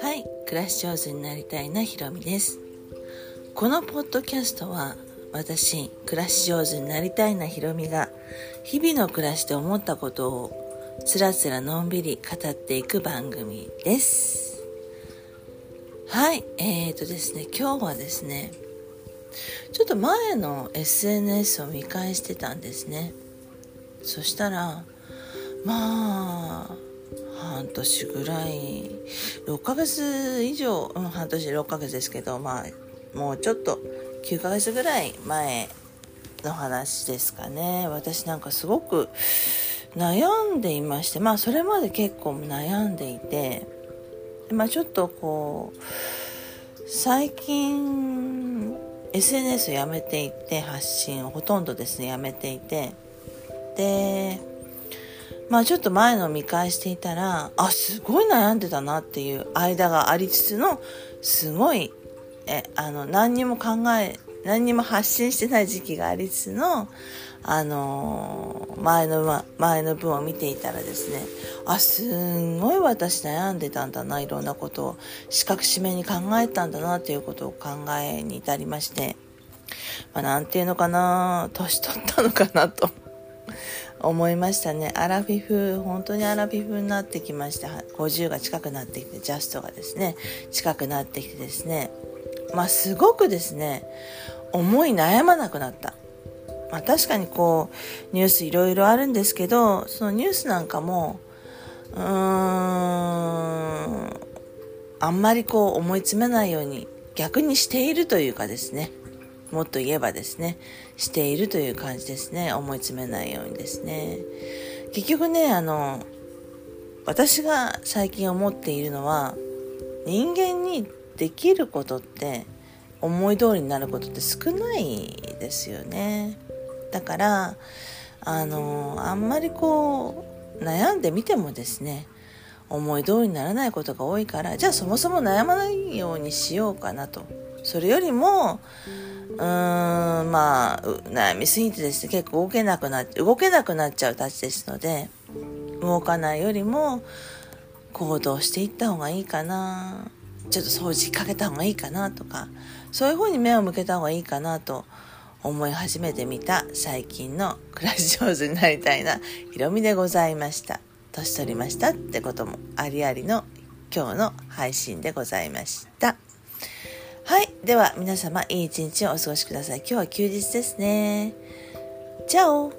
はい暮らし上手になりたいなひろみです。このポッドキャストは私暮らし上手になりたいなひろみが日々の暮らしで思ったことをつらつらのんびり語っていく番組です。はいえーとですね今日はですねちょっと前の SNS を見返してたんですね。そしたらまあ半年ぐらい6ヶ月以上、うん、半年6ヶ月ですけどまあもうちょっと9ヶ月ぐらい前の話ですかね。私なんかすごく悩んでいましてまあそれまで結構悩んでいてまあちょっとこう最近 SNS をやめていて発信をほとんどですねやめていて。でまあちょっと前の見返していたらあすごい悩んでたなっていう間がありつつのすごいえあの何にも考え何にも発信してない時期がありつつのあの前の前の文を見ていたらですねあすんごい私悩んでたんだないろんなことを四角締めに考えたんだなということを考えに至りまして、まあ、なんていうのかな年取ったのかなと思いましたね。アラフィフ本当にアラフィフになってきました50が近くなってきてジャストがですね近くなってきてですね。まあすごくですね思い悩まなくなった。まあ、確かにこうニュースいろいろあるんですけどそのニュースなんかもうーんあんまりこう思い詰めないように逆にしているというかですね。もっと言えばですねしているという感じですね。思い詰めないようにですね。結局ねあの私が最近思っているのは人間にできることって思い通りになることって少ないですよね。だからあのあんまりこう悩んでみてもですね思い通りにならないことが多いからじゃあそもそも悩まないようにしようかなと。それよりもうーんまあ悩みすぎてですね結構動けなくなっ動けなくなっちゃうたちですので動かないよりも行動していった方がいいかなちょっと掃除かけた方がいいかなとかそういう方に目を向けた方がいいかなと思い始めてみた最近の暮らし上手になりたいなひろみでございました。年取りましたってこともありありの今日の配信でございました。はい。では皆様いい一日をお過ごしください。今日は休日ですね。チャオ